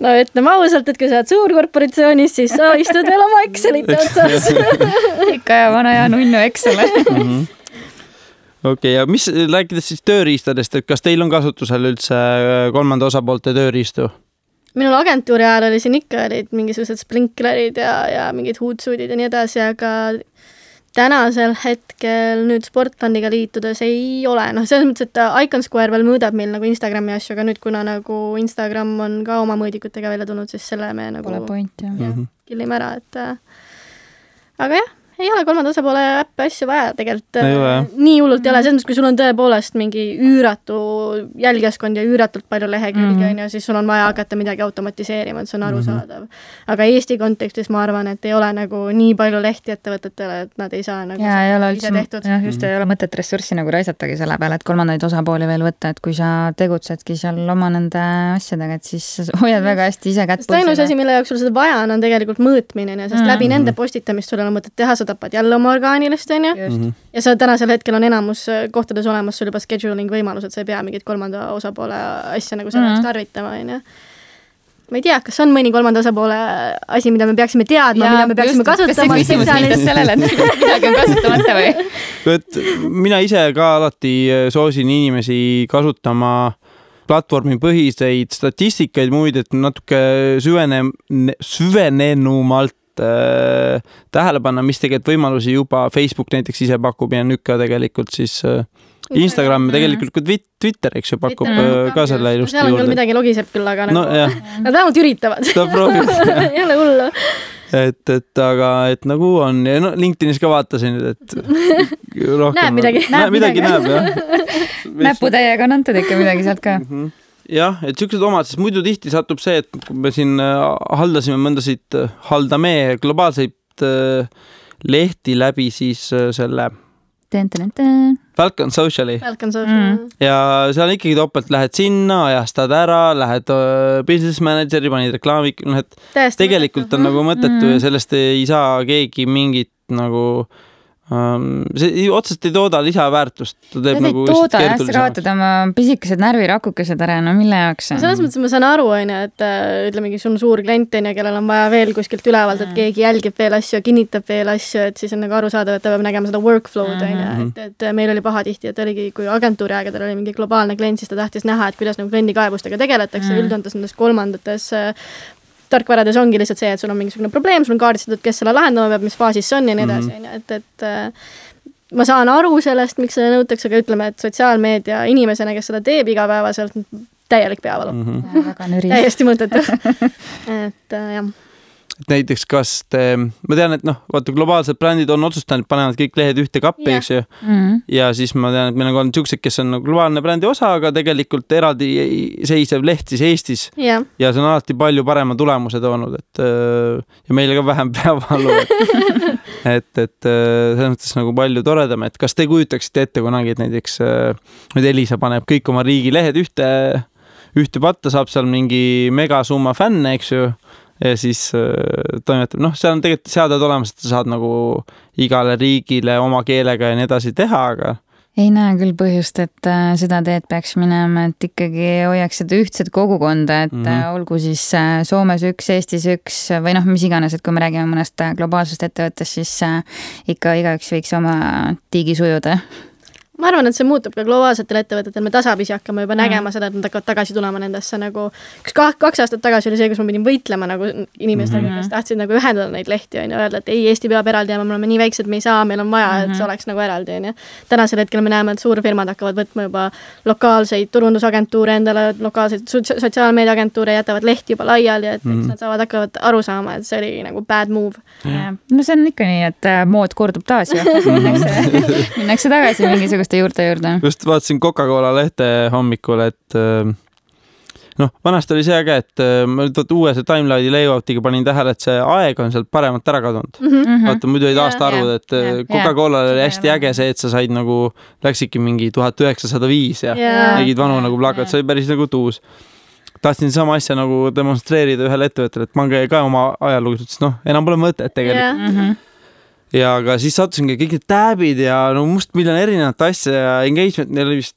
C: No ütleme ausalt, et kui sa oled suurkorporatsioonis, siis sa istud veel oma Excelite otsas. (laughs)
B: Ikka ja vana hea nunnu Excel.
A: Mm -hmm. okei okay,, ja mis, rääkides siis tööriistadest, et kas teil on kasutusel üldse äh, kolmanda osapoolte tööriistu?
C: minul agentuuri ajal oli siin ikka olid mingisugused sprinklerid ja, ja mingid huudsuudid ja nii edasi, aga tänasel hetkel nüüd Sportlandiga liitudes ei ole, noh, selles mõttes, et Icon Square veel mõõdab meil nagu Instagrami asju, aga nüüd, kuna nagu Instagram on ka oma mõõdikutega välja tulnud, siis selle me nagu
B: Pole point, jah.
C: killime ära, et äh, aga jah ei ole kolmanda osapoole äppe asju vaja tegelikult. nii hullult ei ole, selles mõttes, kui sul on tõepoolest mingi üüratu jälgijaskond ja üüratult palju lehekülgi, mhm. on ju, siis sul on vaja hakata midagi automatiseerima, et see on mhm. arusaadav mm. -hmm. aga Eesti kontekstis ma arvan, et ei ole nagu nii palju lehti ettevõtetele, et nad ei saa nagu
B: ja ei ole üldse, jah, just ei ole mõtet ressurssi nagu raisatagi selle peale, et kolmandaid osapooli veel võtta, et kui sa tegutsedki seal oma nende asjadega, et siis (laughs) hoiad väga hästi ise kätt
C: pulsil. ainus asi, mille jaoks sul seda vaja on, on tegelikult mõõtmine, sest mm -hmm. läbi nende postitamist sul ei ole mõtet teha seda tapad jälle oma orgaanilist, on ju. Mhm. ja sa tänasel hetkel on enamus äh, kohtades olemas sul juba scheduling võimalused, sa ei pea mingit kolmanda osapoole asja nagu selleks mm -hmm. tarvitama, on ju ma ei tea, kas on mõni kolmanda osapoole asi, mida me peaksime teadma, mida me peaksime kasutama
B: kas see küsimus viitas sellele, et (laughs) midagi on kasutamata või?
A: et mina ise ka alati soosin inimesi kasutama platvormipõhiseid statistikaid muid, et natuke süvene, süvenenumalt äh, tähele panna, mis tegelikult võimalusi juba Facebook näiteks ise pakub ja nüüd ka tegelikult siis äh, Instagram ja tegelikult ka Twit- Twitter, eks ju, pakub
C: Twitter
A: äh, ka selle ilusti
C: seal
A: juurde.
C: midagi logiseb küll, aga
A: no
C: nagu (laughs) nad vähemalt üritavad. (laughs) ei ole hullu.
A: et, et aga, et nagu on ja no LinkedInis ka vaatasin, et (laughs) rohkem.
C: Näeb midagi.
A: näeb midagi, näeb jah.
B: näputäiega on antud ikka midagi sealt ka.
A: Mhm. jah, et siuksed omad, sest muidu tihti satub see, et kui me siin äh, haldasime mõndasid, haldame globaalseid äh, lehti läbi siis äh, selle Falcon Sociali
C: Falcon
B: Mm.
C: Social.
A: ja seal ikkagi topelt lähed sinna, ajastad ära, lähed äh, business manager'i, panid reklaami, noh, et
C: täiesti.
A: tegelikult on nagu mõttetu
B: Mhm.
A: ja sellest ei saa keegi mingit nagu ähm, see ei- otseselt ei tooda lisaväärtust, ta teeb nagu
B: tooda jah, sa kaotad oma pisikesed närvirakukesed ära, no mille jaoks see
C: selles mõttes ma saan aru, onju, et äh, ütlemegi, sul on suur klient, onju, kellel on vaja veel kuskilt ülevalt, et keegi jälgib veel asju ja kinnitab veel asju, et siis on nagu arusaadav, et ta peab nägema seda workflow'd, onju,
A: Mhm.
C: et, et meil oli pahatihti, et oligi, kui agentuuri aegadel oli mingi globaalne klient, siis ta tahtis näha, et kuidas nagu kliendi kaebustega tegeletakse mm., üldjoontes nendes kolmandates äh, tarkvarades ongi lihtsalt see, et sul on mingisugune probleem, sul on kaardistatud, kes selle lahendama peab, mis faasis see on ja nii edasi,
A: Mhm.
C: onju, et, et äh, ma saan aru sellest, miks seda nõutakse, aga ütleme, et sotsiaalmeedia inimesena, kes seda teeb igapäevaselt, täielik peavalu mm.
A: Mhm.
B: Nüri.
C: täiesti mõttetu. (laughs) et äh, jah,
A: et näiteks kas te, ma tean, et noh, vaata globaalsed brändid on otsustanud, panevad kõik lehed ühte kappi, eks ju.
B: Mm.
A: ja siis ma tean, et meil on ka olnud siuksed, kes on nagu globaalne brändi osa, aga tegelikult eraldi seisev leht siis Eestis
C: jah,
A: ja see on alati palju parema tulemuse toonud, et öö, ja meile ka vähem (laughs) peavalu. et, et öö, selles mõttes nagu palju toredam, et kas te kujutaksite ette kunagi, et näiteks öö, nüüd Elisa paneb kõik oma riigilehed ühte, ühte patta, saab seal mingi megasumma fänne, eks ju ja siis äh, toimetab, noh, seal on tegelikult seaded olemas, et sa saad nagu igale riigile oma keelega ja nii edasi teha, aga
B: ei näe küll põhjust, et äh, seda teed peaks minema, et ikkagi hoiaks seda ühtset kogukonda, et mm. -hmm. olgu siis äh, Soomes üks, Eestis üks või noh, mis iganes, et kui me räägime mõnest äh, globaalsest ettevõttest, siis äh, ikka igaüks võiks oma tiigi sujuda.
C: Ma arvan, et see muutub ka globaalsetel ettevõtetel, me tasapisi hakkame juba
B: Mm.
C: nägema seda, et nad hakkavad tagasi tulema nendesse nagu üks kah-, kaks aastat tagasi oli see, kus ma pidin võitlema nagu inimestega mm. -hmm. kes tahtsid nagu ühendada neid lehti, on ju, öelda, et ei, Eesti peab eraldi jääma, me oleme nii väiksed, me ei saa, meil on vaja, et see
B: Mhm.
C: oleks nagu eraldi, on ju. tänasel hetkel me näeme, et suurfirmad hakkavad võtma juba lokaalseid turundusagentuure endale, lokaalseid so- sotsiaalmeediaagentuure, jätavad lehti juba laiali, et eks
A: Mhm.
C: nad saavad, hakkavad aru saama, et see oli nagu bad move.
B: no see on ikka nii, et äh, mood kordub taas ju. (laughs) minnakse, minnakse tagasi mingisuguste juurte juurde.
A: just vaatasin Coca-Cola lehte hommikul, et äh, noh, vanasti oli see äge, et äh, ma nüüd vaata uue see timeline'i layout'iga panin tähele, et see aeg on sealt paremalt ära kadunud.
C: Mhm.
A: vaata muidu olid aastaarvud, et äh. Coca-Colal oli hästi äge see, et sa said nagu, läksidki mingi tuhat üheksasada viis ja tegid vanu nagu plakat, see oli päris nagu tuus. tahtsin sama asja nagu demonstreerida ühele ettevõttele, et pange ka oma ajalugu, ta ütles noh, enam pole mõtet tegelikult.
C: jah,
B: Mhm.
A: Ja aga siis sattusingi kõik need tab'id ja no mustmiljon erinevat asja ja engagement, neil oli vist,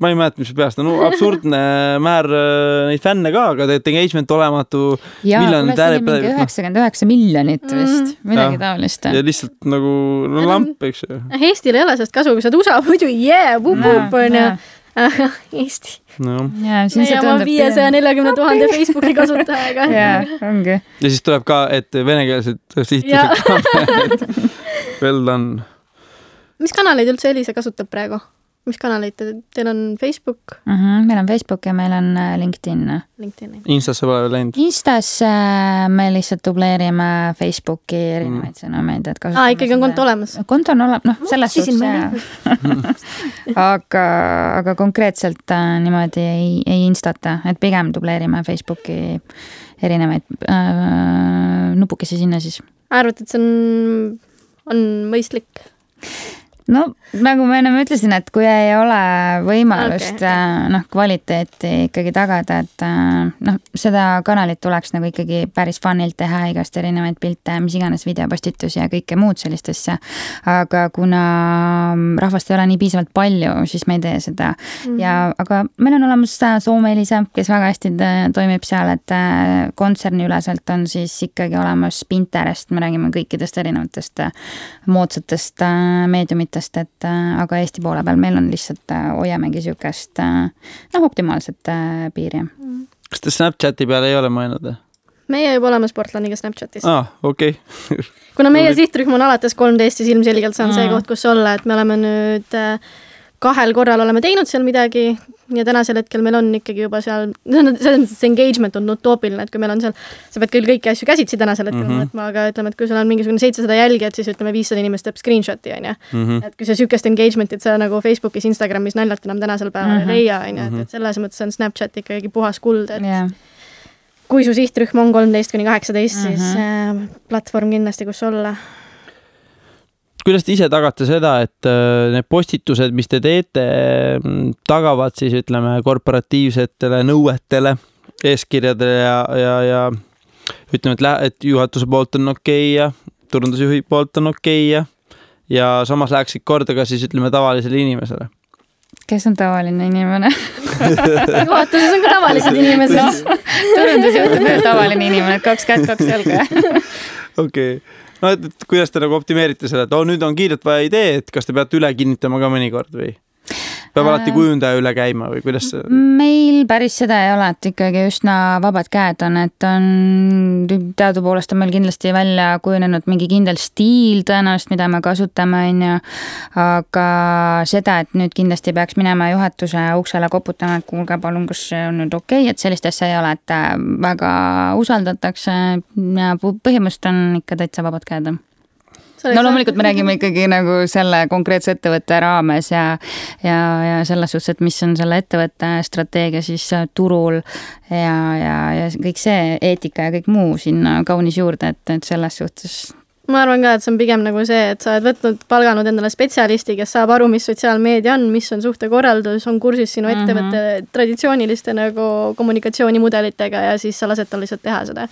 A: ma ei mäleta, mis peast, no absurdne (laughs) määr äh, neid fänne ka, aga tegelikult engagement olematu
B: jaa,
A: Miljon
B: kuule, see oli
A: täärib-
B: mingi
A: noh.
B: üheksakümmend üheksa miljonit vist, midagi
A: Jah.
B: taolist.
A: ja lihtsalt nagu no, lamp, eks ju.
C: Eestil ei ole sellest kasu, kui sa oled USA (laughs) muidu yeah, vup-vup on ju, aga (laughs) Eesti.
A: noh,
B: ja
C: oma viiesaja neljakümne tuhande Facebooki kasutajaga. (laughs)
B: jaa, ongi.
A: ja siis tuleb ka, et venekeelsed
C: Jaa.
A: sihtlased ka. Well done.
C: mis kanaleid üldse Elisa kasutab praegu? Mis kanaleid te, teil on Facebook,
B: Mhm, meil on Facebook ja meil on äh, LinkedIn.
C: LinkedIn?
A: Instasse pole veel läinud.
B: Instas äh, me lihtsalt dubleerime Facebooki erinevaid mm. sõnumeid, et kasutame
C: aa, ikkagi on konto olemas?
B: konto on olemas, noh, selles suhtes jaa. (laughs) aga, aga konkreetselt äh, niimoodi ei, ei instata, et pigem dubleerime Facebooki erinevaid äh, nupukesi sinna siis.
C: arvate, et see on, on mõistlik?
B: No nagu ma ennem ütlesin, et kui ei ole võimalust okay, okay. noh, kvaliteeti ikkagi tagada, et noh, seda kanalit tuleks nagu ikkagi päris funilt teha, igast erinevaid pilte, mis iganes videopostitusi ja kõike muud sellist asja. aga kuna rahvast ei ole nii piisavalt palju, siis me ei tee seda mm -hmm. ja, aga meil on olemas Soome Elisa, kes väga hästi toimib seal, et kontserniüleselt on siis ikkagi olemas Pinterest, me räägime kõikidest erinevatest moodsatest meediumitest mõttest, et äh, aga Eesti poole peal meil on lihtsalt, äh, hoiamegi niisugust äh, noh, optimaalset piiri.
A: kas te Snapchati peale ei ole mõelnud?
C: meie juba oleme Sportlaniga Snapchatis.
A: aa, okei okay.
C: kuna meie sihtrühm on alates kolmteist, siis ilmselgelt see on see koht, kus olla, et me oleme nüüd äh, kahel korral oleme teinud seal midagi ja tänasel hetkel meil on ikkagi juba seal, (laughs) selles mõttes see engagement on utoopiline, et kui meil on seal, sa pead küll kõiki asju käsitsi tänasel hetkel mm -hmm. võtma, aga ütleme, et kui sul on mingisugune seitsesada jälgijat, siis ütleme, viissada inimest teeb screenshot'i, on ju. Mhm. et kui sa niisugust engagement'it sa nagu Facebookis, Instagramis naljalt enam tänasel päeval mm -hmm. ei leia, on ju, et, mhm. et selles mõttes on Snapchat ikkagi puhas kuld, et yeah. kui su sihtrühm on kolmteist kuni kaheksateist, siis äh, platvorm kindlasti, kus olla
A: kuidas te ise tagate seda, et äh, need postitused, mis te teete, mm, tagavad siis ütleme korporatiivsetele nõuetele, eeskirjadele ja, ja, ja ütleme, et et juhatuse poolt on okei okay ja turundusjuhi poolt on okei okay ja, ja samas läheksid korda ka siis ütleme tavalisele inimesele.
B: Kes on tavaline inimene? (laughs)
C: Juhatuses on ka tavalised inimesed. No,.
B: turundusjuht on ka tavaline inimene, kaks kätt, kaks jalga. (laughs)
A: Okei. okay no et, et kuidas te nagu optimeerite seda, et oo, nüüd on kiirelt vaja idee, et kas te peate üle kinnitama ka mõnikord või? Peab alati äh, kujundaja üle käima või kuidas see?
B: meil päris seda ei ole, et ikkagi üsna vabad käed on, et on, teadupoolest on meil kindlasti välja kujunenud mingi kindel stiil tõenäoliselt, mida me kasutame, on ju. aga seda, et nüüd kindlasti peaks minema juhatuse uksele koputama, et kuulge, palun, kas see on nüüd okei okay?, et sellist asja ei ole, et äh, väga usaldatakse ja põhimõtteliselt on ikka täitsa vabad käed no loomulikult me räägime ikkagi nagu selle konkreetse ettevõtte raames ja, ja, ja selles suhtes, et mis on selle ettevõtte strateegia siis äh, turul ja, ja, ja kõik see eetika ja kõik muu sinna kaunis juurde, et, et selles suhtes
C: ma arvan ka, et see on pigem nagu see, et sa oled võtnud, palganud endale spetsialisti, kes saab aru, mis sotsiaalmeedia on, mis on suhtekorraldus, on kursis sinu mm -hmm. ettevõtte traditsiooniliste nagu kommunikatsioonimudelitega ja siis sa lased tal lihtsalt teha seda.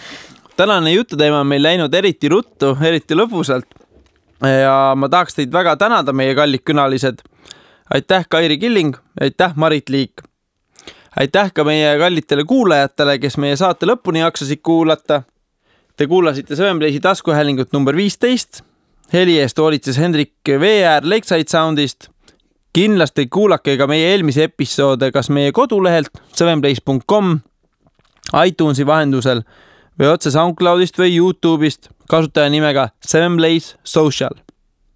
A: tänane jututeema on meil läinud eriti ruttu, eriti lõbusalt ja ma tahaks teid väga tänada, meie kallid külalised. aitäh, Kairi Killing, aitäh, Marit Liik. aitäh ka meie kallitele kuulajatele, kes meie saate lõpuni jaksasid kuulata. Te kuulasite Söönpleisi taskuhäälingut number viisteist. heli eest hoolitses Hendrik Veeäär Lakeside Soundist. kindlasti kuulake ka meie eelmisi episoode kas meie kodulehelt sevenplace.com, iTunesi vahendusel või otse SoundCloudist või Youtube'ist kasutaja nimega Seven Blaze Social.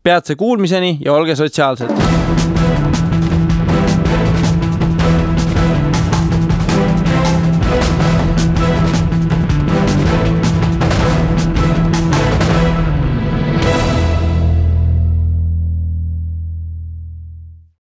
A: peatse kuulmiseni ja olge sotsiaalsed